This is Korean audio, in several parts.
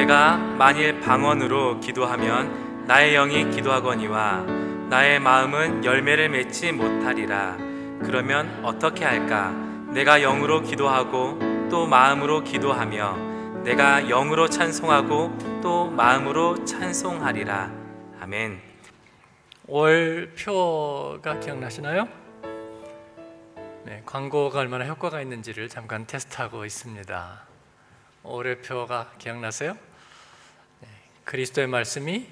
내가 만일 방언으로 기도하면 나의 영이 기도하거니와 나의 마음은 열매를 맺지 못하리라. 그러면 어떻게 할까? 내가 영으로 기도하고 또 마음으로 기도하며 내가 영으로 찬송하고 또 마음으로 찬송하리라. 아멘. 월표가 기억나시나요? 네, 광고가 얼마나 효과가 있는지를 잠깐 테스트하고 있습니다. 월표가 기억나세요? 네, 그리스도의 말씀이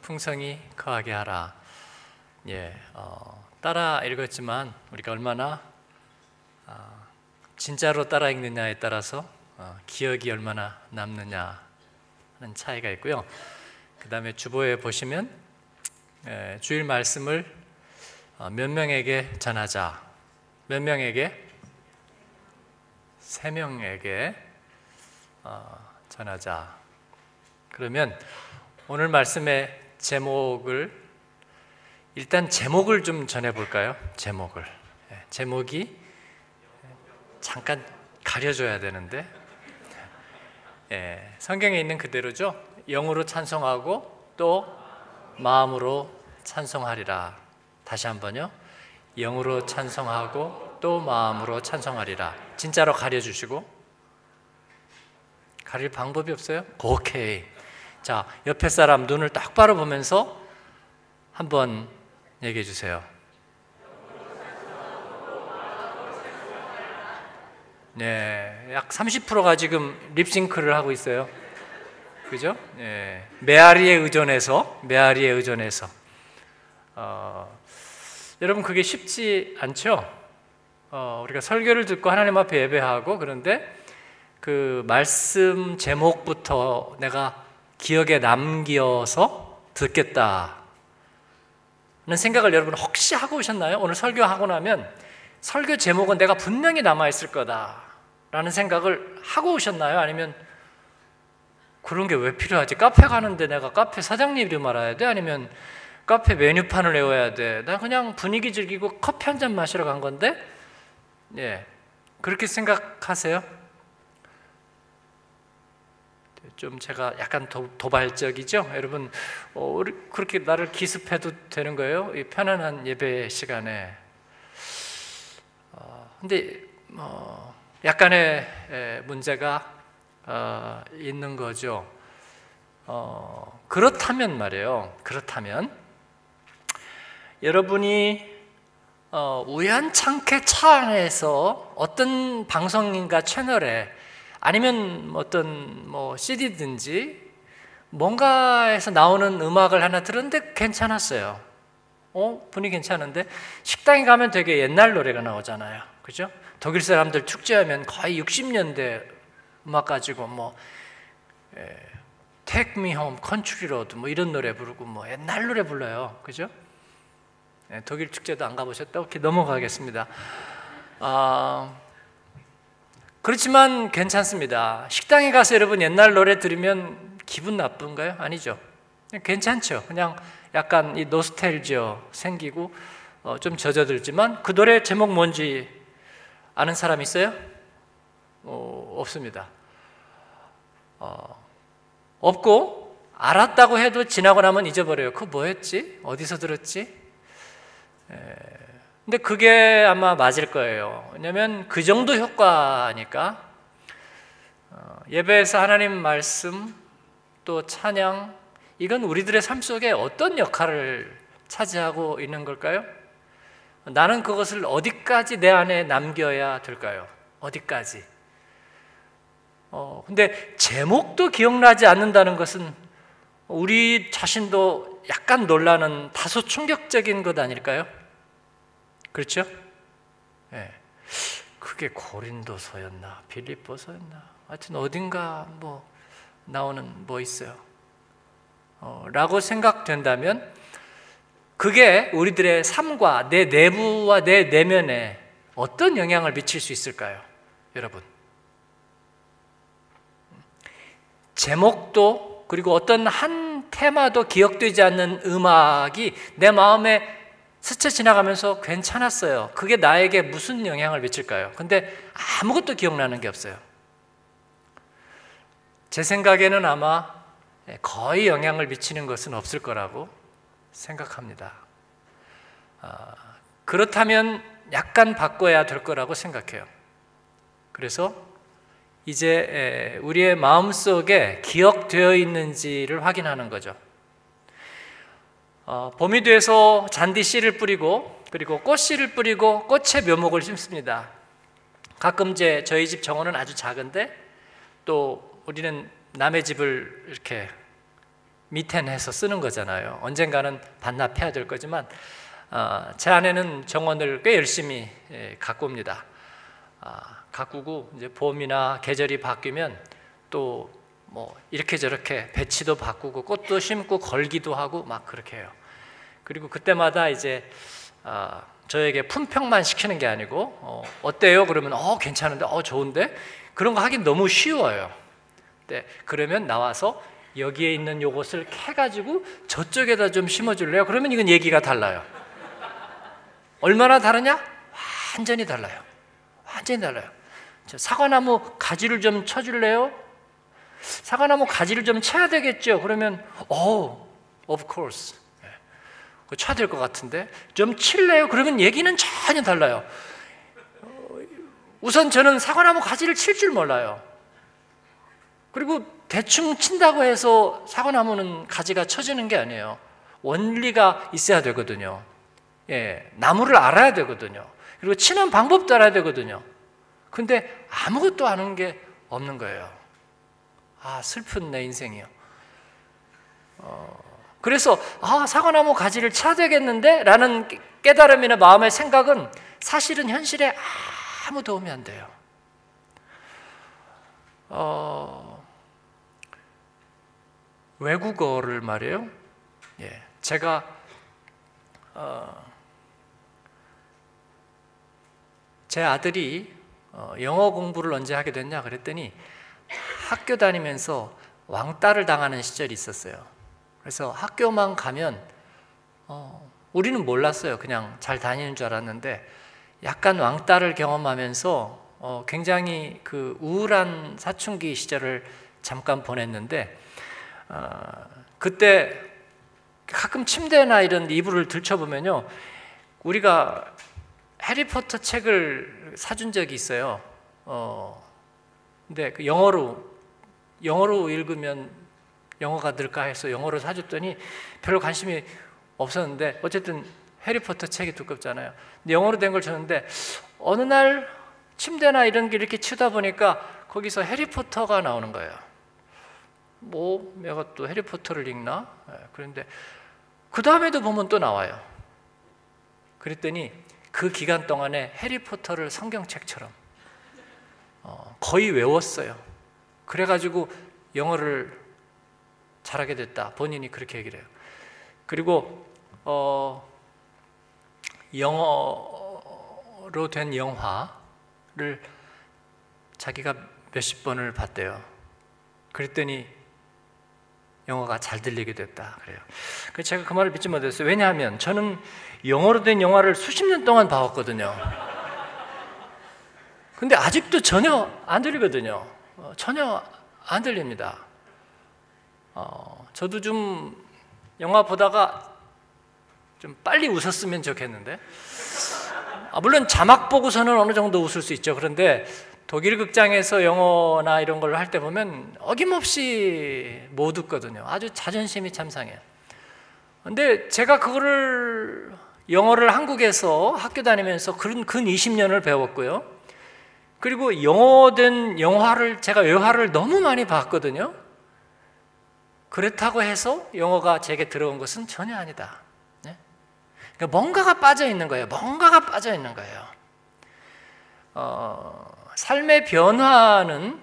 풍성히 거하게 하라. 예, 어, 따라 읽었지만 우리가 얼마나 어, 진짜로 따라 읽느냐에 따라서 어, 기억이 얼마나 남느냐 하는 차이가 있고요. 그 다음에 주보에 보시면 예, 주일 말씀을 어, 몇 명에게 전하자. 몇 명에게? 세 명에게 어, 전하자. 그러면 오늘 말씀의 제목을 일단 제목을 좀 전해 볼까요? 제목을. 예, 제목이 잠깐 가려줘야 되는데 예, 성경에 있는 그대로죠. 영으로 찬송하고 또 마음으로 찬송하리라. 다시 한번요. 영으로 찬송하고 또 마음으로 찬송하리라. 진짜로 가려 주시고 가릴 방법이 없어요? 오케이. 자, 옆에 사람 눈을 딱바로 보면서 한번 얘기해 주세요. 네, 약 30%가 지금 립싱크를 하고 있어요. 그죠? 예. 메아리에 의존해서 메아리에 의존해서 어, 여러분 그게 쉽지 않죠? 어, 우리가 설교를 듣고 하나님 앞에 예배하고 그런데 그 말씀 제목부터 내가 기억에 남겨서 듣겠다. 는 생각을 여러분 혹시 하고 오셨나요? 오늘 설교하고 나면 설교 제목은 내가 분명히 남아 있을 거다라는 생각을 하고 오셨나요? 아니면 그런 게 왜 필요하지? 카페 가는데 내가 카페 사장님 이름 알아야 돼? 아니면 카페 메뉴판을 외워야 돼? 나 그냥 분위기 즐기고 커피 한 잔 마시러 간 건데? 예. 그렇게 생각하세요? 좀 제가 약간 도, 발적이죠 여러분, 어, 그렇게 나를 기습해도 되는 거예요? 이 편안한 예배 시간에. 어, 근데, 어, 약간의 에, 문제가 어, 있는 거죠. 어, 그렇다면 말이에요. 그렇다면 여러분이 어, 우연찮게 차 안에서 어떤 방송인가 채널에 아니면 어떤 뭐 CD든지 뭔가에서 나오는 음악을 하나 들었는데 괜찮았어요. 어, 분위기 괜찮은데 식당에 가면 되게 옛날 노래가 나오잖아요. 그죠? 독일 사람들 축제하면 거의 60년대 음악 가지고 뭐 예, Take Me Home, Country Road 뭐 이런 노래 부르고 뭐 옛날 노래 불러요, 그죠? 예, 독일 축제도 안 가보셨다? 오케이 넘어가겠습니다. 아, 그렇지만 괜찮습니다. 식당에 가서 여러분 옛날 노래 들으면 기분 나쁜가요? 아니죠. 괜찮죠. 그냥 약간 이 노스텔지어 생기고 어, 좀 젖어들지만 그 노래 제목 뭔지 아는 사람 있어요? 어, 없습니다. 어, 없고 알았다고 해도 지나고 나면 잊어버려요. 그거 뭐였지? 어디서 들었지? 에, 근데 그게 아마 맞을 거예요. 왜냐하면 그 정도 효과니까 어, 예배에서 하나님 말씀 또 찬양 이건 우리들의 삶 속에 어떤 역할을 차지하고 있는 걸까요? 나는 그것을 어디까지 내 안에 남겨야 될까요? 어디까지? 어, 근데 제목도 기억나지 않는다는 것은 우리 자신도 약간 놀라는 다소 충격적인 것 아닐까요? 그렇죠? 네. 그게 고린도서였나 빌립보서였나 하여튼 어딘가 뭐 나오는 뭐 있어요. 어, 라고 생각된다면 그게 우리들의 삶과 내 내부와 내 내면에 어떤 영향을 미칠 수 있을까요? 여러분. 제목도 그리고 어떤 한 테마도 기억되지 않는 음악이 내 마음에 스쳐 지나가면서 괜찮았어요. 그게 나에게 무슨 영향을 미칠까요? 근데 아무것도 기억나는 게 없어요. 제 생각에는 아마 거의 영향을 미치는 것은 없을 거라고 생각합니다. 아, 그렇다면 약간 바꿔야 될 거라고 생각해요. 그래서 이제 우리의 마음 속에 기억되어 있는지를 확인하는 거죠. 어, 봄이 돼서 잔디 씨를 뿌리고 그리고 꽃 씨를 뿌리고 꽃의 묘목을 심습니다. 가끔 이제 저희 집 정원은 아주 작은데 또 우리는 남의 집을 이렇게 미텐해서 쓰는 거잖아요. 언젠가는 반납해야 될 거지만 어, 제 아내는 정원을 꽤 열심히 예, 가꿉니다. 아, 가꾸고 이제 봄이나 계절이 바뀌면 또 뭐 이렇게 저렇게 배치도 바꾸고 꽃도 심고 걸기도 하고 막 그렇게 해요. 그리고 그때마다 이제 아, 저에게 품평만 시키는 게 아니고 어, 어때요? 그러면 어 괜찮은데 어 좋은데 그런 거 하긴 너무 쉬워요. 네, 그러면 나와서 여기에 있는 요것을 캐가지고 저쪽에다 좀 심어줄래요? 그러면 이건 얘기가 달라요. 얼마나 다르냐? 완전히 달라요. 완전히 달라요. 사과나무 가지를 좀 쳐줄래요? 사과나무 가지를 좀 쳐야 되겠죠. 그러면 oh, of course. 그 쳐야 될 것 같은데 좀 칠래요? 그러면 얘기는 전혀 달라요. 우선 저는 사과나무 가지를 칠 줄 몰라요. 그리고 대충 친다고 해서 사과나무는 가지가 쳐지는 게 아니에요. 원리가 있어야 되거든요. 예, 나무를 알아야 되거든요. 그리고 치는 방법도 알아야 되거든요. 근데 아무것도 아는 게 없는 거예요. 아, 슬픈 내 인생이요. 어, 그래서, 아, 사과나무 가지를 쳐야 되겠는데? 라는 깨달음이나 마음의 생각은 사실은 현실에 아무 도움이 안 돼요. 어, 외국어를 말이에요. 예, 제가 어, 제 아들이 어, 영어 공부를 언제 하게 됐냐 그랬더니 학교 다니면서 왕따를 당하는 시절이 있었어요. 그래서 학교만 가면 어, 우리는 몰랐어요. 그냥 잘 다니는 줄 알았는데 약간 왕따를 경험하면서 어, 굉장히 그 우울한 사춘기 시절을 잠깐 보냈는데 어, 그때 가끔 침대나 이런 이불을 들춰보면요 우리가 해리포터 책을 사준 적이 있어요. 어, 근데 그 영어로 영어로 읽으면 영어가 늘까 해서 영어로 사줬더니 별로 관심이 없었는데 어쨌든 해리포터 책이 두껍잖아요. 영어로 된 걸 줬는데 어느 날 침대나 이런 게 이렇게 치다 보니까 거기서 해리포터가 나오는 거예요. 뭐 내가 또 해리포터를 읽나? 예, 그런데 그 다음에도 보면 또 나와요. 그랬더니 그 기간 동안에 해리포터를 성경책처럼 어, 거의 외웠어요. 그래가지고 영어를 잘하게 됐다. 본인이 그렇게 얘기를 해요. 그리고 어, 영어로 된 영화를 자기가 몇십 번을 봤대요. 그랬더니 영어가 잘 들리게 됐다 그래요. 그래서 제가 그 말을 믿지 못했어요. 왜냐하면 저는 영어로 된 영화를 수십 년 동안 봐왔거든요. 근데 아직도 전혀 안 들리거든요. 어, 전혀 안 들립니다. 어, 저도 좀 영화 보다가 좀 빨리 웃었으면 좋겠는데. 아, 물론 자막 보고서는 어느 정도 웃을 수 있죠. 그런데 독일 극장에서 영어나 이런 걸 할 때 보면 어김없이 못 웃거든요. 아주 자존심이 참 상해요. 근데 제가 그거를 영어를 한국에서 학교 다니면서 근, 근 20년을 배웠고요. 그리고 영어된 영화를 제가 외화를 너무 많이 봤거든요. 그렇다고 해서 영어가 제게 들어온 것은 전혀 아니다. 네? 그러니까 뭔가가 빠져 있는 거예요. 뭔가가 빠져 있는 거예요. 어, 삶의 변화는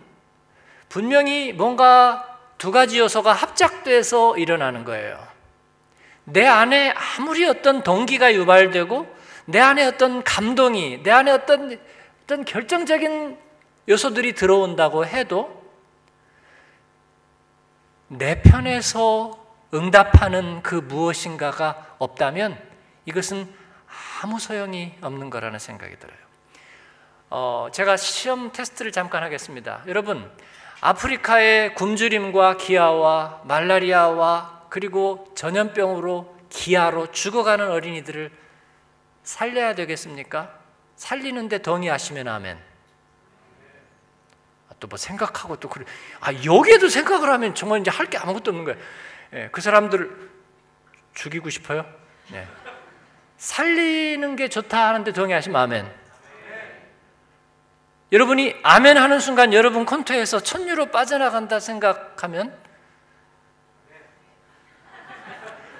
분명히 뭔가 두 가지 요소가 합작돼서 일어나는 거예요. 내 안에 아무리 어떤 동기가 유발되고 내 안에 어떤 감동이 내 안에 어떤 어떤 결정적인 요소들이 들어온다고 해도 내 편에서 응답하는 그 무엇인가가 없다면 이것은 아무 소용이 없는 거라는 생각이 들어요. 어, 제가 시험 테스트를 잠깐 하겠습니다. 여러분, 아프리카의 굶주림과 기아와 말라리아와 그리고 전염병으로 기아로 죽어가는 어린이들을 살려야 되겠습니까? 살리는데 동의하시면 아멘. 또 뭐 생각하고 또 그래. 아 여기에도 생각을 하면 정말 이제 할 게 아무것도 없는 거예요. 예, 그 사람들 죽이고 싶어요. 네. 살리는 게 좋다 하는데 동의하시면 아멘. 여러분이 아멘 하는 순간 여러분 콘토에서 천유로 빠져나간다 생각하면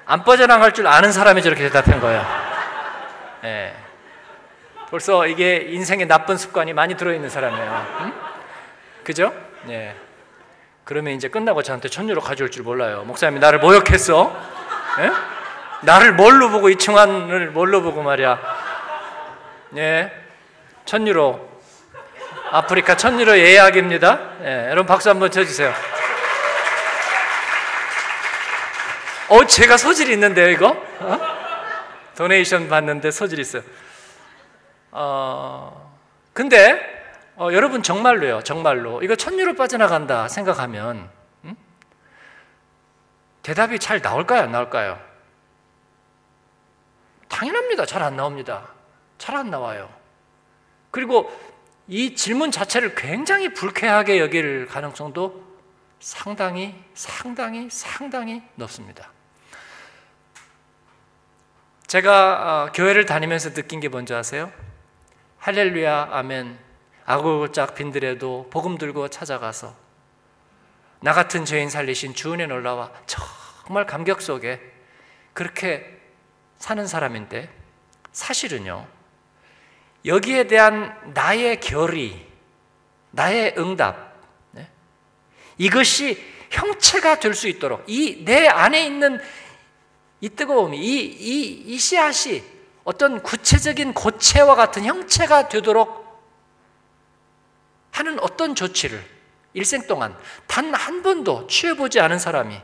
안 빠져나갈 줄 아는 사람이 저렇게 대답한 거예요. 예. 벌써 이게 인생의 나쁜 습관이 많이 들어있는 사람이에요. 응? 그죠? 예. 그러면 이제 끝나고 저한테 천유로 가져올 줄 몰라요. 목사님이 나를 모욕했어? 예? 나를 뭘로 보고 이충환을 뭘로 보고 말이야? 예. 천유로 아프리카 천유로 예약입니다. 예. 여러분 박수 한번 쳐주세요. 어, 제가 소질이 있는데요, 이거? 어? 도네이션 받는데 소질 있어요. 어, 근데 어, 여러분 정말로요, 정말로 이거 천유로 빠져나간다 생각하면 음? 대답이 잘 나올까요, 안 나올까요? 당연합니다. 잘 안 나옵니다. 잘 안 나와요. 그리고 이 질문 자체를 굉장히 불쾌하게 여길 가능성도 상당히 상당히 상당히 높습니다. 제가 어, 교회를 다니면서 느낀 게 뭔지 아세요? 할렐루야 아멘 아고짝 빈들에도 복음 들고 찾아가서 나 같은 죄인 살리신 주 은혜 놀라와 정말 감격 속에 그렇게 사는 사람인데 사실은요 여기에 대한 나의 결의 나의 응답 네? 이것이 형체가 될 수 있도록 이 내 안에 있는 이 뜨거움이 이, 이, 이 씨앗이 어떤 구체적인 고체와 같은 형체가 되도록 하는 어떤 조치를 일생 동안 단 한 번도 취해보지 않은 사람이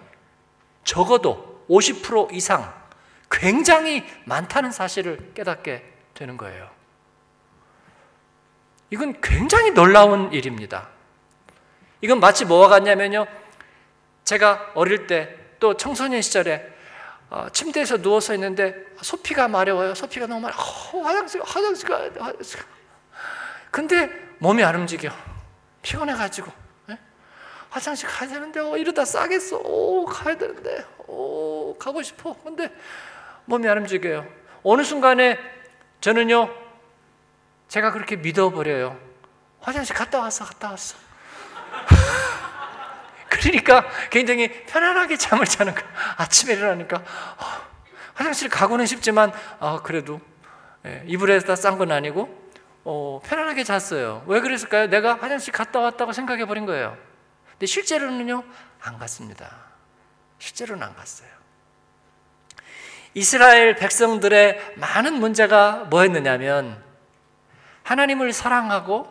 적어도 50% 이상 굉장히 많다는 사실을 깨닫게 되는 거예요. 이건 굉장히 놀라운 일입니다. 이건 마치 뭐와 같냐면요. 제가 어릴 때 또 청소년 시절에 어, 침대에서 누워서 있는데 소피가 마려워요. 소피가 너무 마려. 어, 화장실, 화장실 가, 화장실. 근데 몸이 안 움직여. 피곤해가지고. 예? 화장실 가야 되는데, 어, 이러다 싸겠어. 오, 가야 되는데, 오, 가고 싶어. 근데 몸이 안 움직여요. 어느 순간에 저는요, 제가 그렇게 믿어버려요. 화장실 갔다 왔어, 갔다 왔어. 그러니까 굉장히 편안하게 잠을 자는 거. 아침에 일어나니까 어, 화장실 가고는 싶지만 어, 그래도 예, 이불에다 싼 건 아니고 어, 편안하게 잤어요. 왜 그랬을까요? 내가 화장실 갔다 왔다고 생각해 버린 거예요. 근데 실제로는요 안 갔습니다. 실제로는 안 갔어요. 이스라엘 백성들의 많은 문제가 뭐였느냐면 하나님을 사랑하고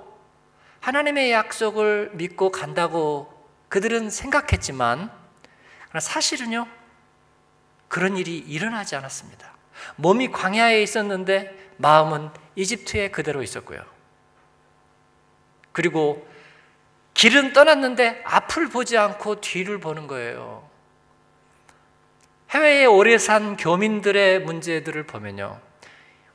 하나님의 약속을 믿고 간다고 그들은 생각했지만 사실은요 그런 일이 일어나지 않았습니다. 몸이 광야에 있었는데 마음은 이집트에 그대로 있었고요. 그리고 길은 떠났는데 앞을 보지 않고 뒤를 보는 거예요. 해외에 오래 산 교민들의 문제들을 보면요.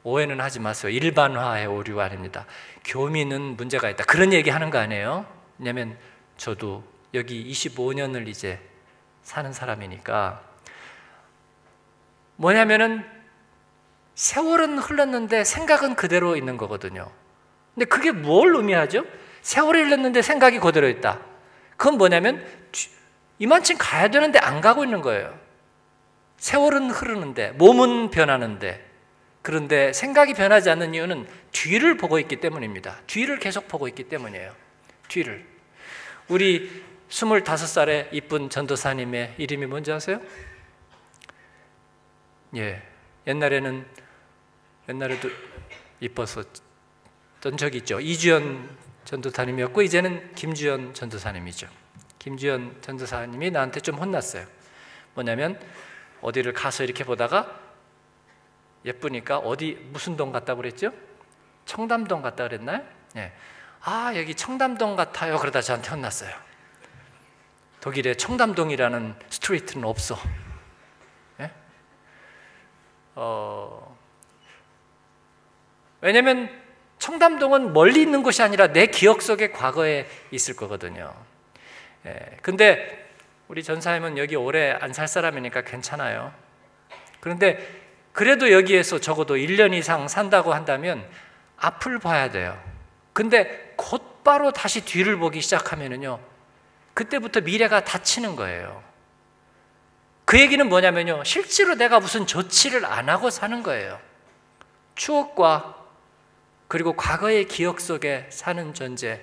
오해는 하지 마세요. 일반화의 오류가 아닙니다. 교민은 문제가 있다. 그런 얘기 하는 거 아니에요? 왜냐면 저도 여기 25년을 이제 사는 사람이니까 뭐냐면은 세월은 흘렀는데 생각은 그대로 있는 거거든요. 근데 그게 뭘 의미하죠? 세월이 흘렀는데 생각이 그대로 있다. 그건 뭐냐면 이만큼 가야 되는데 안 가고 있는 거예요. 세월은 흐르는데 몸은 변하는데 그런데 생각이 변하지 않는 이유는 뒤를 보고 있기 때문입니다. 뒤를 계속 보고 있기 때문이에요. 뒤를. 우리 25살의 이쁜 전도사님의 이름이 뭔지 아세요? 예. 옛날에는 옛날에도 이뻤었던 적이 있죠. 이주연 전도사님이었고 이제는 김주연 전도사님이죠. 김주연 전도사님이 나한테 좀 혼났어요. 뭐냐면 어디를 가서 이렇게 보다가 예쁘니까 어디 무슨 동 갔다 그랬죠? 청담동 갔다 그랬나요? 예. 아 여기 청담동 같아요. 그러다 저한테 혼났어요. 독일에 청담동이라는 street는 없어. 예? 어, 왜냐면 청담동은 멀리 있는 곳이 아니라 내 기억 속에 과거에 있을 거거든요. 예, 근데 우리 전사님은 여기 오래 안 살 사람이니까 괜찮아요. 그런데 그래도 여기에서 적어도 1년 이상 산다고 한다면 앞을 봐야 돼요. 근데 곧바로 다시 뒤를 보기 시작하면은요. 그때부터 미래가 닫히는 거예요. 그 얘기는 뭐냐면요. 실제로 내가 무슨 조치를 안 하고 사는 거예요. 추억과 그리고 과거의 기억 속에 사는 존재.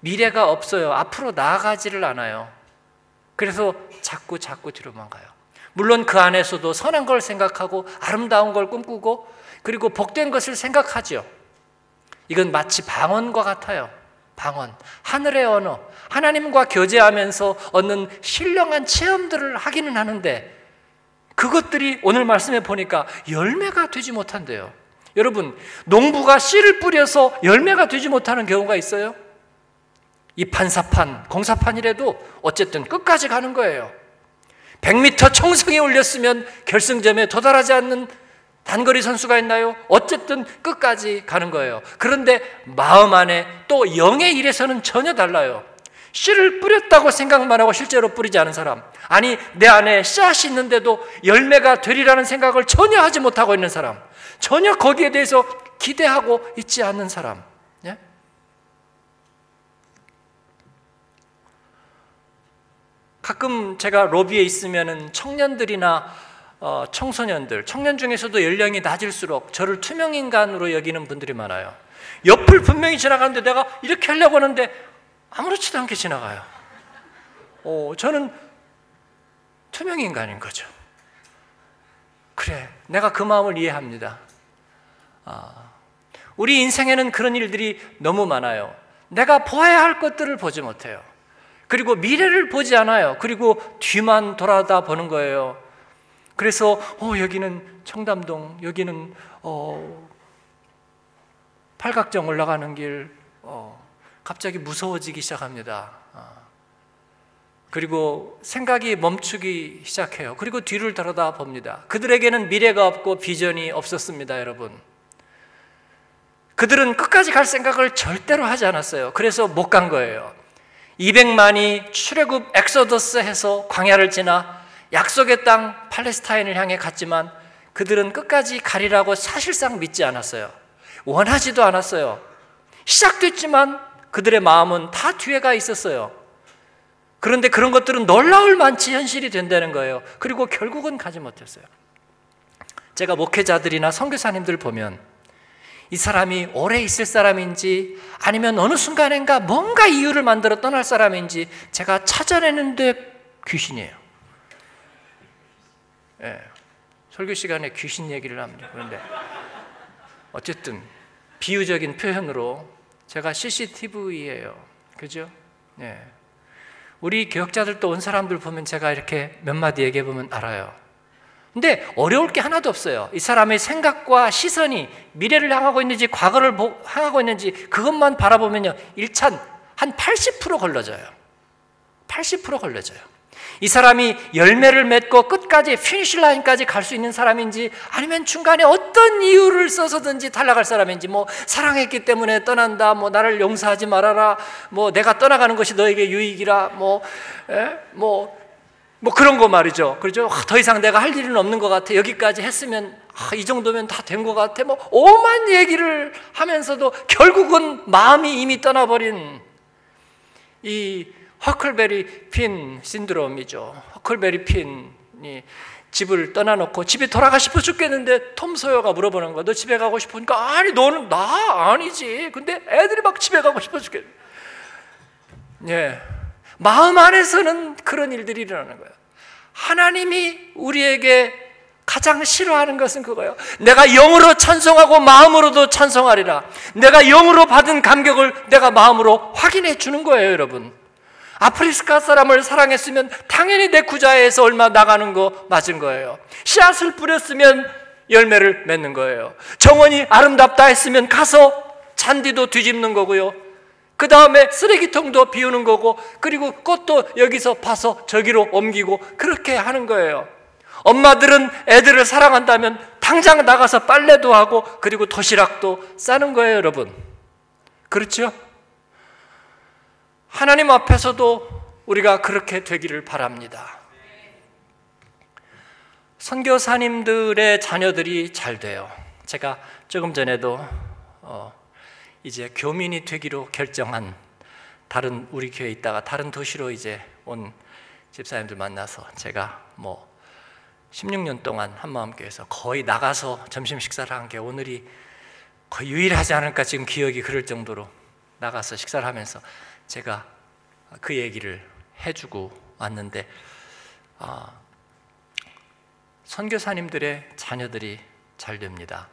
미래가 없어요. 앞으로 나아가지를 않아요. 그래서 자꾸 자꾸 뒤로만 가요. 물론 그 안에서도 선한 걸 생각하고 아름다운 걸 꿈꾸고 그리고 복된 것을 생각하죠. 이건 마치 방언과 같아요. 방언. 하늘의 언어. 하나님과 교제하면서 얻는 신령한 체험들을 하기는 하는데 그것들이 오늘 말씀에 보니까 열매가 되지 못한대요. 여러분, 농부가 씨를 뿌려서 열매가 되지 못하는 경우가 있어요? 이 판사판, 공사판이라도 어쨌든 끝까지 가는 거예요. 100m 청성에 올렸으면 결승점에 도달하지 않는 단거리 선수가 있나요? 어쨌든 끝까지 가는 거예요. 그런데 마음 안에 또 영의 일에서는 전혀 달라요. 씨를 뿌렸다고 생각만 하고 실제로 뿌리지 않은 사람. 아니, 내 안에 씨앗이 있는데도 열매가 되리라는 생각을 전혀 하지 못하고 있는 사람. 전혀 거기에 대해서 기대하고 있지 않는 사람. 예? 가끔 제가 로비에 있으면은 청년들이나 어, 청소년들, 청년 중에서도 연령이 낮을수록 저를 투명 인간으로 여기는 분들이 많아요. 옆을 분명히 지나가는데 내가 이렇게 하려고 하는데 아무렇지도 않게 지나가요. 어, 저는 투명 인간인 거죠. 그래, 내가 그 마음을 이해합니다. 아, 우리 인생에는 그런 일들이 너무 많아요. 내가 보아야 할 것들을 보지 못해요. 그리고 미래를 보지 않아요. 그리고 뒤만 돌아다 보는 거예요. 그래서 어, 여기는 청담동, 여기는 어, 팔각정 올라가는 길, 어, 갑자기 무서워지기 시작합니다. 어. 그리고 생각이 멈추기 시작해요. 그리고 뒤를 돌아다 봅니다. 그들에게는 미래가 없고 비전이 없었습니다, 여러분. 그들은 끝까지 갈 생각을 절대로 하지 않았어요. 그래서 못 간 거예요. 200만이 출애굽 엑소더스 해서 광야를 지나 약속의 땅 팔레스타인을 향해 갔지만 그들은 끝까지 가리라고 사실상 믿지 않았어요. 원하지도 않았어요. 시작됐지만 그들의 마음은 다 뒤에 가 있었어요. 그런데 그런 것들은 놀라울 만치 현실이 된다는 거예요. 그리고 결국은 가지 못했어요. 제가 목회자들이나 선교사님들 보면 이 사람이 오래 있을 사람인지 아니면 어느 순간인가 뭔가 이유를 만들어 떠날 사람인지 제가 찾아내는데 귀신이에요. 예, 설교 시간에 귀신 얘기를 합니다. 그런데 어쨌든 비유적인 표현으로 제가 CCTV예요. 그죠? 예. 우리 교역자들도 온 사람들 보면 제가 이렇게 몇 마디 얘기해 보면 알아요. 근데 어려울 게 하나도 없어요. 이 사람의 생각과 시선이 미래를 향하고 있는지 과거를 향하고 있는지 그것만 바라보면요. 1찬 한 80% 걸러져요. 80% 걸러져요. 이 사람이 열매를 맺고 끝까지 finish line까지 갈 수 있는 사람인지 아니면 중간에 어떤 이유를 써서든지 탈락할 사람인지 뭐 사랑했기 때문에 떠난다 뭐 나를 용서하지 말아라 뭐 내가 떠나가는 것이 너에게 유익이라 뭐뭐 예? 뭐, 뭐 그런 거 말이죠. 그렇죠? 더 이상 내가 할 일은 없는 것 같아. 여기까지 했으면 아, 이 정도면 다 된 것 같아. 뭐 오만 얘기를 하면서도 결국은 마음이 이미 떠나버린 이 허클베리 핀 신드롬이죠. 허클베리 핀이 집을 떠나놓고 집에 돌아가 싶어 죽겠는데 톰 소여가 물어보는 거야. 너 집에 가고 싶으니까 아니 너는 나 아니지. 근데 애들이 막 집에 가고 싶어 죽겠. 예, 마음 안에서는 그런 일들이 일어나는 거예요. 하나님이 우리에게 가장 싫어하는 것은 그거예요. 내가 영으로 찬송하고 마음으로도 찬송하리라. 내가 영으로 받은 감격을 내가 마음으로 확인해 주는 거예요, 여러분. 아프리카 사람을 사랑했으면 당연히 내 구자에서 얼마 나가는 거 맞은 거예요. 씨앗을 뿌렸으면 열매를 맺는 거예요. 정원이 아름답다 했으면 가서 잔디도 뒤집는 거고요. 그 다음에 쓰레기통도 비우는 거고, 그리고 꽃도 여기서 파서 저기로 옮기고, 그렇게 하는 거예요. 엄마들은 애들을 사랑한다면 당장 나가서 빨래도 하고, 그리고 도시락도 싸는 거예요, 여러분. 그렇죠? 하나님 앞에서도 우리가 그렇게 되기를 바랍니다. 선교사님들의 자녀들이 잘 돼요. 제가 조금 전에도 어, 이제 교민이 되기로 결정한 다른 우리 교회에 있다가 다른 도시로 이제 온 집사님들 만나서 제가 뭐 16년 동안 한마음교회에서 거의 나가서 점심 식사를 한 게 오늘이 거의 유일하지 않을까 지금 기억이 그럴 정도로 나가서 식사를 하면서 제가 그 얘기를 해주고 왔는데 아, 선교사님들의 자녀들이 잘 됩니다.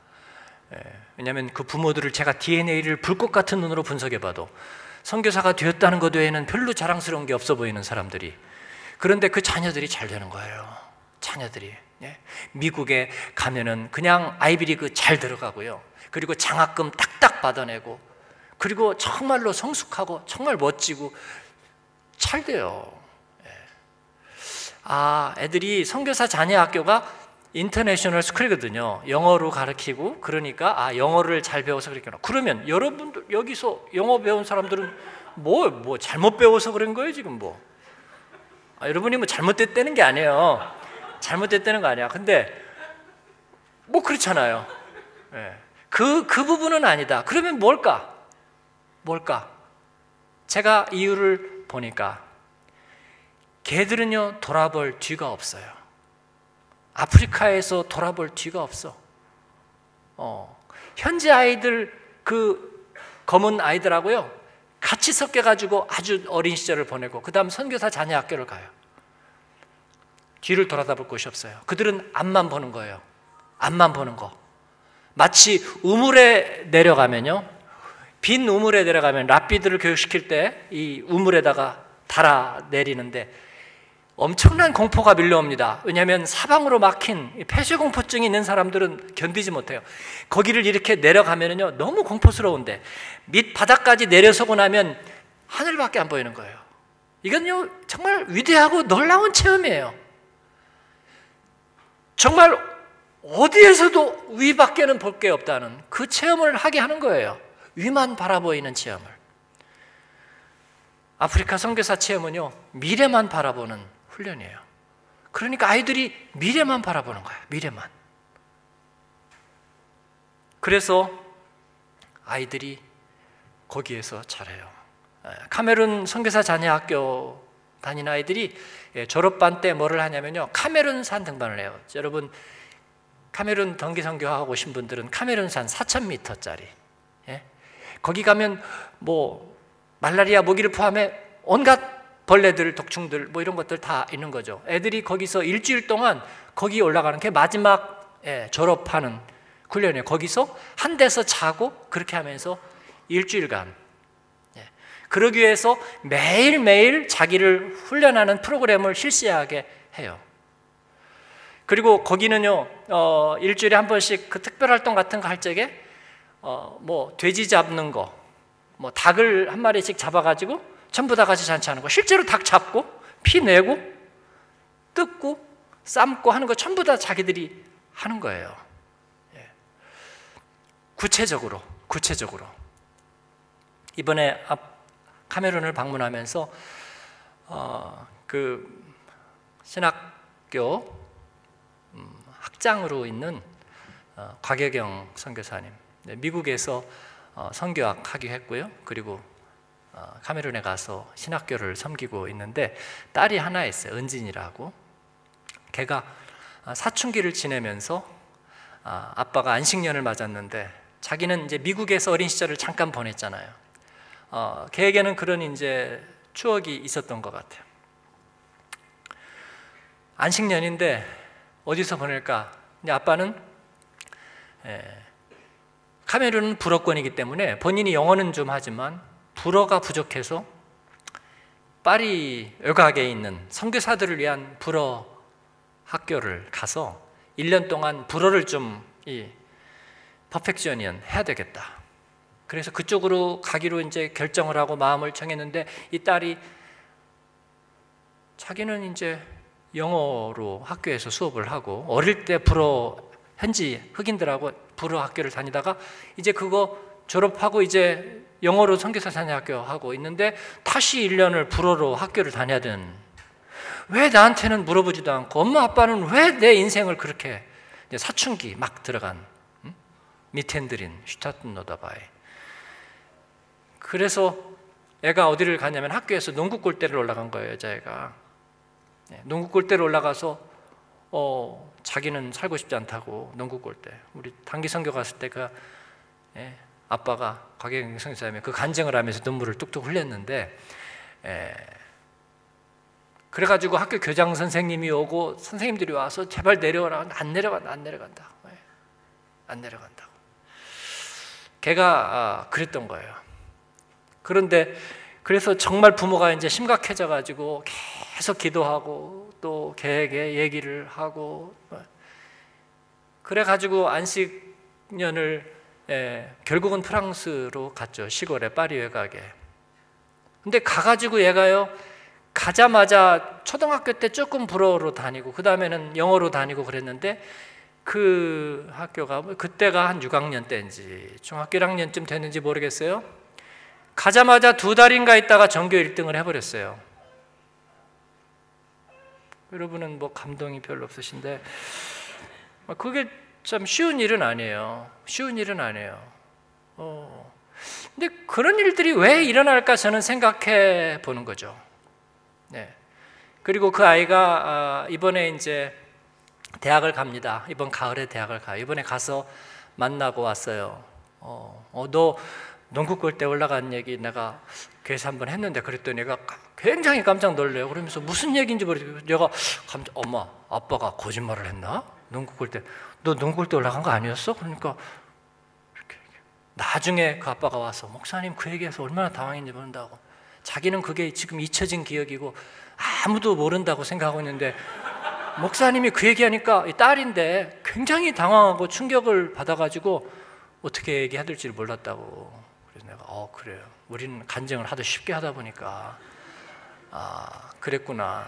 예, 왜냐하면 그 부모들을 제가 DNA를 불꽃 같은 눈으로 분석해봐도 선교사가 되었다는 것 외에는 별로 자랑스러운 게 없어 보이는 사람들이 그런데 그 자녀들이 잘 되는 거예요. 자녀들이 예. 미국에 가면은 그냥 아이비리그 잘 들어가고요. 그리고 장학금 딱딱 받아내고 그리고 정말로 성숙하고 정말 멋지고 잘 돼요. 예. 아, 애들이 선교사 자녀 학교가 international school이거든요. 영어로 가르치고 그러니까 아, 영어를 잘 배워서 그랬구나. 그러면 여러분들 여기서 영어 배운 사람들은 뭐뭐 잘못 배워서 그런 거예요, 지금 뭐. 아, 여러분이 뭐 잘못됐다는 게 아니에요. 잘못됐다는 거 아니야. 근데 뭐 그렇잖아요. 예. 그, 그 부분은 아니다. 그러면 뭘까? 뭘까? 제가 이유를 보니까 개들은요 돌아볼 뒤가 없어요. 아프리카에서 돌아볼 뒤가 없어. 어, 현지 아이들 그 검은 아이들하고요 같이 섞여 가지고 아주 어린 시절을 보내고 그 다음 선교사 자녀 학교를 가요. 뒤를 돌아다볼 곳이 없어요. 그들은 앞만 보는 거예요. 앞만 보는 거. 마치 우물에 내려가면요. 빈 우물에 내려가면 랍비들을 교육시킬 때 이 우물에다가 달아 내리는데 엄청난 공포가 밀려옵니다. 왜냐하면 사방으로 막힌 폐쇄공포증이 있는 사람들은 견디지 못해요. 거기를 이렇게 내려가면요 너무 공포스러운데 밑 바닥까지 내려서고 나면 하늘밖에 안 보이는 거예요. 이건요 정말 위대하고 놀라운 체험이에요. 정말 어디에서도 위밖에는 볼 게 없다는 그 체험을 하게 하는 거예요. 위만 바라보이는 체험을. 아프리카 선교사 체험은요, 미래만 바라보는 훈련이에요. 그러니까 아이들이 미래만 바라보는 거야, 미래만. 그래서 아이들이 거기에서 잘해요. 예, 카메룬 선교사 자녀 학교 다니는 아이들이 예, 졸업반 때 뭐를 하냐면요, 카메룬산 등반을 해요. 여러분, 카메룬 덩기 선교하고 오신 분들은 카메룬산 4,000m짜리 거기 가면 뭐 말라리아 모기를 포함해 온갖 벌레들, 독충들 뭐 이런 것들 다 있는 거죠. 애들이 거기서 일주일 동안 거기 올라가는 게 마지막 예, 졸업하는 훈련이에요. 거기서 한 데서 자고 그렇게 하면서 일주일간 예, 그러기 위해서 매일매일 자기를 훈련하는 프로그램을 실시하게 해요. 그리고 거기는요, 어, 일주일에 한 번씩 그 특별 활동 같은 거 할 적에 어, 뭐 돼지 잡는 거, 뭐 닭을 한 마리씩 잡아가지고 전부 다 같이 잔치하는 거. 실제로 닭 잡고 피 내고 뜯고 삶고 하는 거 전부 다 자기들이 하는 거예요. 예. 구체적으로, 구체적으로. 이번에 카메룬을 방문하면서 어, 그 신학교 음, 학장으로 있는 어, 곽여경 선교사님 네, 미국에서 어, 선교학 하기 했고요. 그리고 어, 카메룬에 가서 신학교를 섬기고 있는데 딸이 하나 있어요. 은진이라고. 걔가 어, 사춘기를 지내면서 아빠가 안식년을 맞았는데 자기는 이제 미국에서 어린 시절을 잠깐 보냈잖아요. 어, 걔에게는 그런 이제 추억이 있었던 것 같아요. 안식년인데 어디서 보낼까? 아빠는 예, 카메룬은 불어권이기 때문에 본인이 영어는 좀 하지만 불어가 부족해서 파리 외곽에 있는 선교사들을 위한 불어 학교를 가서 1년 동안 불어를 좀 이 퍼펙션이언 해야 되겠다. 그래서 그쪽으로 가기로 이제 결정을 하고 마음을 정했는데 이 딸이 자기는 이제 영어로 학교에서 수업을 하고 어릴 때 불어 현지 흑인들하고 불어 학교를 다니다가 이제 그거 졸업하고 이제 영어로 선교사 자녀학교 하고 있는데 다시 1년을 불어로 학교를 다녀야 되는 왜 나한테는 물어보지도 않고 엄마 아빠는 왜 내 인생을 그렇게 사춘기 막 들어간 음? 미텐드린 슈타트노다바에 그래서 애가 어디를 가냐면 학교에서 농구 골대를 올라간 거예요 여자애가. 네, 농구 골대를 올라가서 어, 자기는 살고 싶지 않다고 농구 골대 우리 단기 선교 갔을 때그 예, 아빠가 과경 성사님이 그 간증을 하면서 눈물을 뚝뚝 흘렸는데 예, 그래가지고 학교 교장 선생님이 오고 선생님들이 와서 제발 내려오라. 안 내려간다 안 내려간다. 예, 안 내려간다고. 걔가 아, 그랬던 거예요. 그런데 그래서 정말 부모가 이제 심각해져 가지고 계속 기도하고 또 걔에게 얘기를 하고 그래 가지고 안식년을 예, 결국은 프랑스로 갔죠 시골에 파리에 가게. 근데 가가지고 얘가요 가자마자 초등학교 때 조금 불어로 다니고 그 다음에는 영어로 다니고 그랬는데 그 학교가 뭐 그때가 한 6학년 때인지 중학교 1학년쯤 됐는지 모르겠어요. 가자마자 두 달인가 있다가 전교 1등을 해버렸어요. 여러분은 뭐 감동이 별로 없으신데 그게 참 쉬운 일은 아니에요. 쉬운 일은 아니에요. 어. 근데 그런 일들이 왜 일어날까 저는 생각해 보는 거죠. 네. 그리고 그 아이가 아, 이번에 이제 대학을 갑니다. 이번 가을에 대학을 가요. 이번에 가서 만나고 왔어요. 어, 어, 너 농구 골대 올라간 얘기 내가 교회에서 한번 했는데 그랬더니 얘가 굉장히 깜짝 놀래요. 그러면서 무슨 얘기인지 모르겠어요. 내가 깜짝, 엄마, 아빠가 거짓말을 했나? 농구 골대, 너 농구 골대 올라간 거 아니었어? 그러니까 이렇게 나중에 그 아빠가 와서 목사님 그 얘기해서 얼마나 당황했는지 모른다고. 자기는 그게 지금 잊혀진 기억이고 아무도 모른다고 생각하고 있는데 목사님이 그 얘기하니까 딸인데 굉장히 당황하고 충격을 받아가지고 어떻게 얘기해야 될지를 몰랐다고. 어 그래요. 우리는 간증을 하도 쉽게 하다 보니까 아 그랬구나.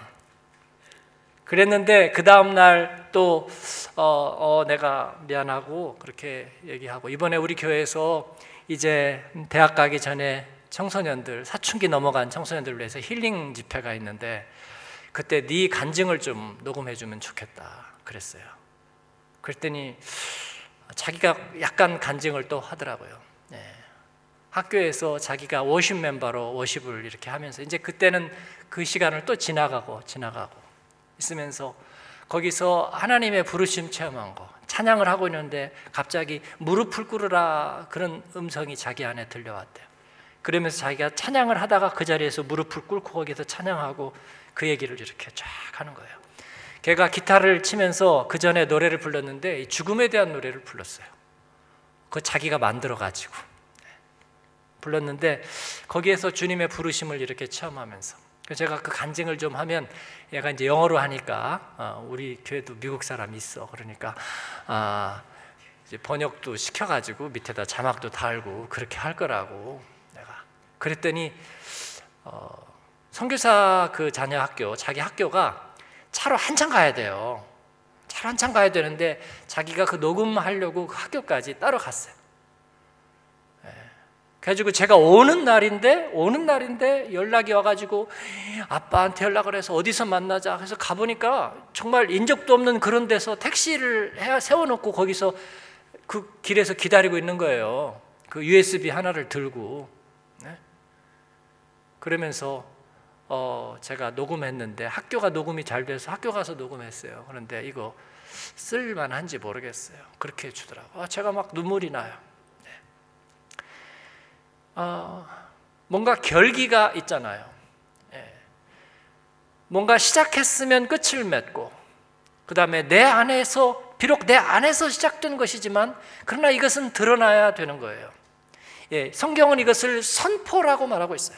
그랬는데 그 다음 날또 어, 어, 내가 미안하고 그렇게 얘기하고 이번에 우리 교회에서 이제 대학 가기 전에 청소년들 사춘기 넘어간 청소년들을 위해서 힐링 집회가 있는데 그때 네 간증을 좀 녹음해 주면 좋겠다 그랬어요. 그랬더니 자기가 약간 간증을 또 하더라고요. 학교에서 자기가 워십 멤버로 워십을 이렇게 하면서 이제 그때는 그 시간을 또 지나가고 지나가고 있으면서 거기서 하나님의 부르심 체험한 거 찬양을 하고 있는데 갑자기 무릎을 꿇으라 그런 음성이 자기 안에 들려왔대요. 그러면서 자기가 찬양을 하다가 그 자리에서 무릎을 꿇고 거기서 찬양하고 그 얘기를 이렇게 쫙 하는 거예요. 걔가 기타를 치면서 그 전에 노래를 불렀는데 죽음에 대한 노래를 불렀어요. 그 자기가 만들어 가지고 불렀는데 거기에서 주님의 부르심을 이렇게 체험하면서 제가 그 간증을 좀 하면 얘가 이제 영어로 하니까 어, 우리 교회도 미국 사람 있어 그러니까 아, 번역도 시켜가지고 밑에다 자막도 달고 그렇게 할 거라고 내가 그랬더니 어, 선교사 그 자녀 학교 자기 학교가 차로 한참 가야 돼요. 차로 한참 가야 되는데 자기가 그 녹음하려고 그 학교까지 따로 갔어요. 그래가지고 제가 오는 날인데 오는 날인데 연락이 와가지고 아빠한테 연락을 해서 어디서 만나자 해서 가보니까 정말 인적도 없는 그런 데서 택시를 세워놓고 거기서 그 길에서 기다리고 있는 거예요. 그 USB 하나를 들고 네? 그러면서 어 제가 녹음했는데 학교가 녹음이 잘 돼서 학교 가서 녹음했어요. 그런데 이거 쓸만한지 모르겠어요. 그렇게 주더라고. 아, 제가 막 눈물이 나요. 어, 뭔가 결기가 있잖아요. 예. 뭔가 시작했으면 끝을 맺고, 그 다음에 내 안에서, 비록 내 안에서 시작된 것이지만, 그러나 이것은 드러나야 되는 거예요. 예, 성경은 이것을 선포라고 말하고 있어요.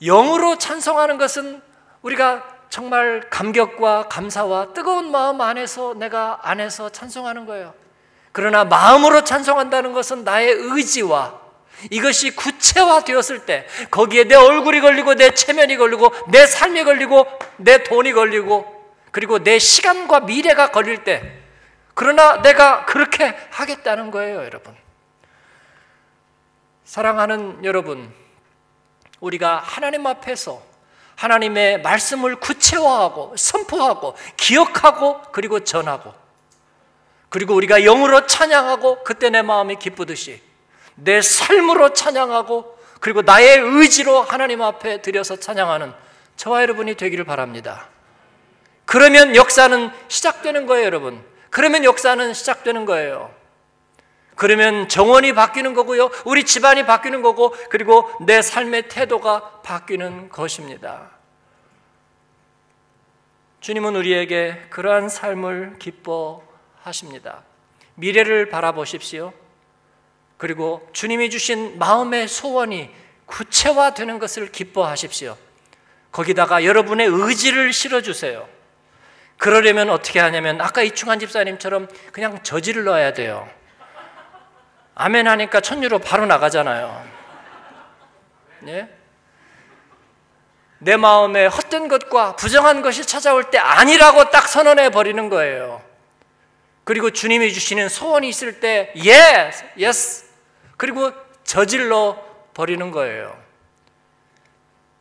영으로 찬송하는 것은 우리가 정말 감격과 감사와 뜨거운 마음 안에서 내가 안에서 찬송하는 거예요. 그러나 마음으로 찬송한다는 것은 나의 의지와 이것이 구체화되었을 때 거기에 내 얼굴이 걸리고 내 체면이 걸리고 내 삶이 걸리고 내 돈이 걸리고 그리고 내 시간과 미래가 걸릴 때 그러나 내가 그렇게 하겠다는 거예요, 여러분. 사랑하는 여러분, 우리가 하나님 앞에서 하나님의 말씀을 구체화하고 선포하고 기억하고 그리고 전하고 그리고 우리가 영으로 찬양하고 그때 내 마음이 기쁘듯이 내 삶으로 찬양하고 그리고 나의 의지로 하나님 앞에 드려서 찬양하는 저와 여러분이 되기를 바랍니다. 그러면 역사는 시작되는 거예요, 여러분. 그러면 역사는 시작되는 거예요. 그러면 정원이 바뀌는 거고요. 우리 집안이 바뀌는 거고, 그리고 내 삶의 태도가 바뀌는 것입니다. 주님은 우리에게 그러한 삶을 기뻐 하십니다. 미래를 바라보십시오. 그리고 주님이 주신 마음의 소원이 구체화되는 것을 기뻐하십시오. 거기다가 여러분의 의지를 실어주세요. 그러려면 어떻게 하냐면 아까 이충환 집사님처럼 그냥 저지를 넣어야 돼요. 아멘 하니까 천유로 바로 나가잖아요. 예? 내 마음에 헛된 것과 부정한 것이 찾아올 때 아니라고 딱 선언해 버리는 거예요. 그리고 주님이 주시는 소원이 있을 때 yes, yes. 그리고 저질러 버리는 거예요.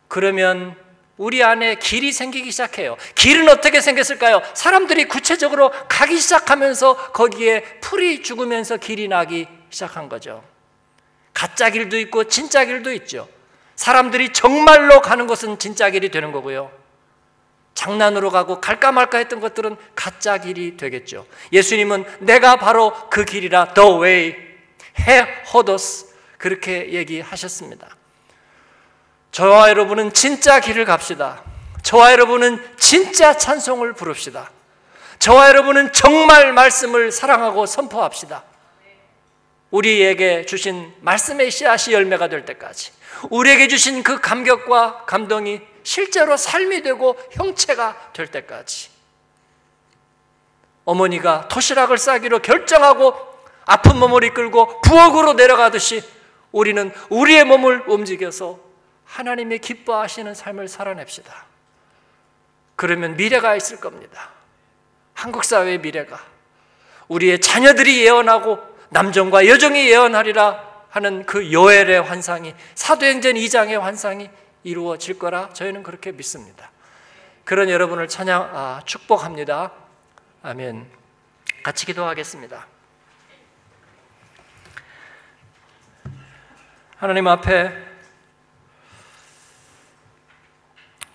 그러면 우리 안에 길이 생기기 시작해요. 길은 어떻게 생겼을까요? 사람들이 구체적으로 가기 시작하면서 거기에 풀이 죽으면서 길이 나기 시작한 거죠. 가짜 길도 있고 진짜 길도 있죠. 사람들이 정말로 가는 것은 진짜 길이 되는 거고요. 장난으로 가고 갈까 말까 했던 것들은 가짜 길이 되겠죠. 예수님은 내가 바로 그 길이라 the way 해 호도스 그렇게 얘기하셨습니다. 저와 여러분은 진짜 길을 갑시다. 저와 여러분은 진짜 찬송을 부릅시다. 저와 여러분은 정말 말씀을 사랑하고 선포합시다. 우리에게 주신 말씀의 씨앗이 열매가 될 때까지 우리에게 주신 그 감격과 감동이 실제로 삶이 되고 형체가 될 때까지 어머니가 도시락을 싸기로 결정하고 아픈 몸을 이끌고 부엌으로 내려가듯이 우리는 우리의 몸을 움직여서 하나님의 기뻐하시는 삶을 살아냅시다. 그러면 미래가 있을 겁니다. 한국 사회의 미래가 우리의 자녀들이 예언하고 남정과 여정이 예언하리라 하는 그 요엘의 환상이 사도행전 2장의 환상이 이루어질 거라 저희는 그렇게 믿습니다. 그런 여러분을 찬양 아, 축복합니다. 아멘. 같이 기도하겠습니다. 하나님 앞에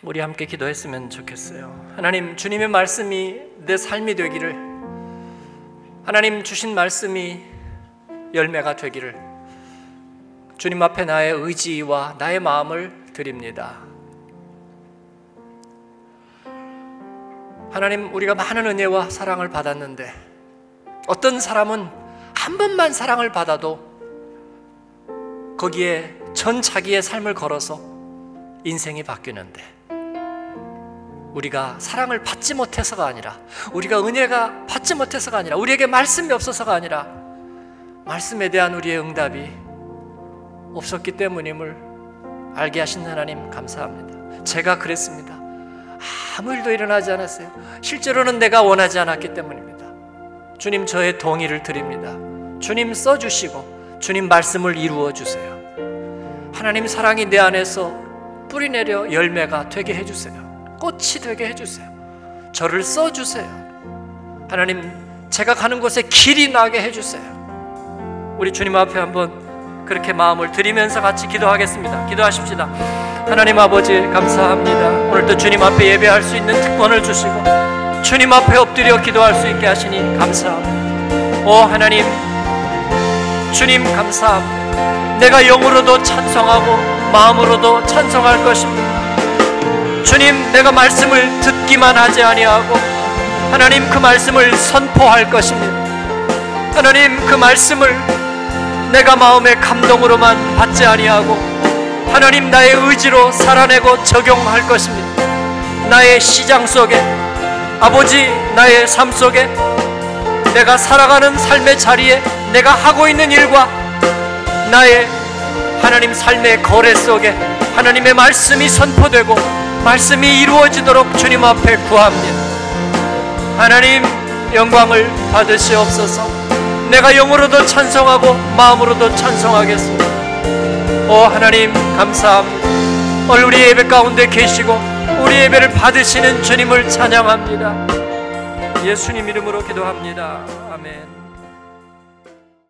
우리 함께 기도했으면 좋겠어요. 하나님, 주님의 말씀이 내 삶이 되기를, 하나님 주신 말씀이 열매가 되기를, 주님 앞에 나의 의지와 나의 마음을 드립니다. 하나님, 우리가 많은 은혜와 사랑을 받았는데, 어떤 사람은 한 번만 사랑을 받아도 거기에 전 자기의 삶을 걸어서 인생이 바뀌는데, 우리가 사랑을 받지 못해서가 아니라 우리가 은혜가 받지 못해서가 아니라 우리에게 말씀이 없어서가 아니라 말씀에 대한 우리의 응답이 없었기 때문임을 알게 하신 하나님 감사합니다. 제가 그랬습니다. 아무 일도 일어나지 않았어요. 실제로는 내가 원하지 않았기 때문입니다. 주님 저의 동의를 드립니다. 주님 써주시고 주님 말씀을 이루어 주세요. 하나님 사랑이 내 안에서 뿌리내려 열매가 되게 해주세요. 꽃이 되게 해주세요. 저를 써주세요. 하나님, 제가 가는 곳에 길이 나게 해주세요. 우리 주님 앞에 한번 그렇게 마음을 드리면서 같이 기도하겠습니다. 기도하십시다. 하나님 아버지, 감사합니다. 오늘도 주님 앞에 예배할 수 있는 특권을 주시고, 주님 앞에 엎드려 기도할 수 있게 하시니 감사합니다. 오 하나님, 주님 감사합니다. 내가 영으로도 찬송하고 마음으로도 찬송할 것입니다. 주님 내가 말씀을 듣기만 하지 아니하고 하나님 그 말씀을 선포할 것입니다. 하나님 그 말씀을 내가 마음의 감동으로만 받지 아니하고 하나님 나의 의지로 살아내고 적용할 것입니다. 나의 시장 속에 아버지 나의 삶 속에 내가 살아가는 삶의 자리에 내가 하고 있는 일과 나의 하나님 삶의 거래 속에 하나님의 말씀이 선포되고 말씀이 이루어지도록 주님 앞에 구합니다. 하나님 영광을 받으시옵소서. 내가 영으로도 찬송하고 마음으로도 찬송하겠습니다. 오 하나님 감사합니다. 오늘 우리 예배 가운데 계시고 우리 예배를 받으시는 주님을 찬양합니다. 예수님 이름으로 기도합니다.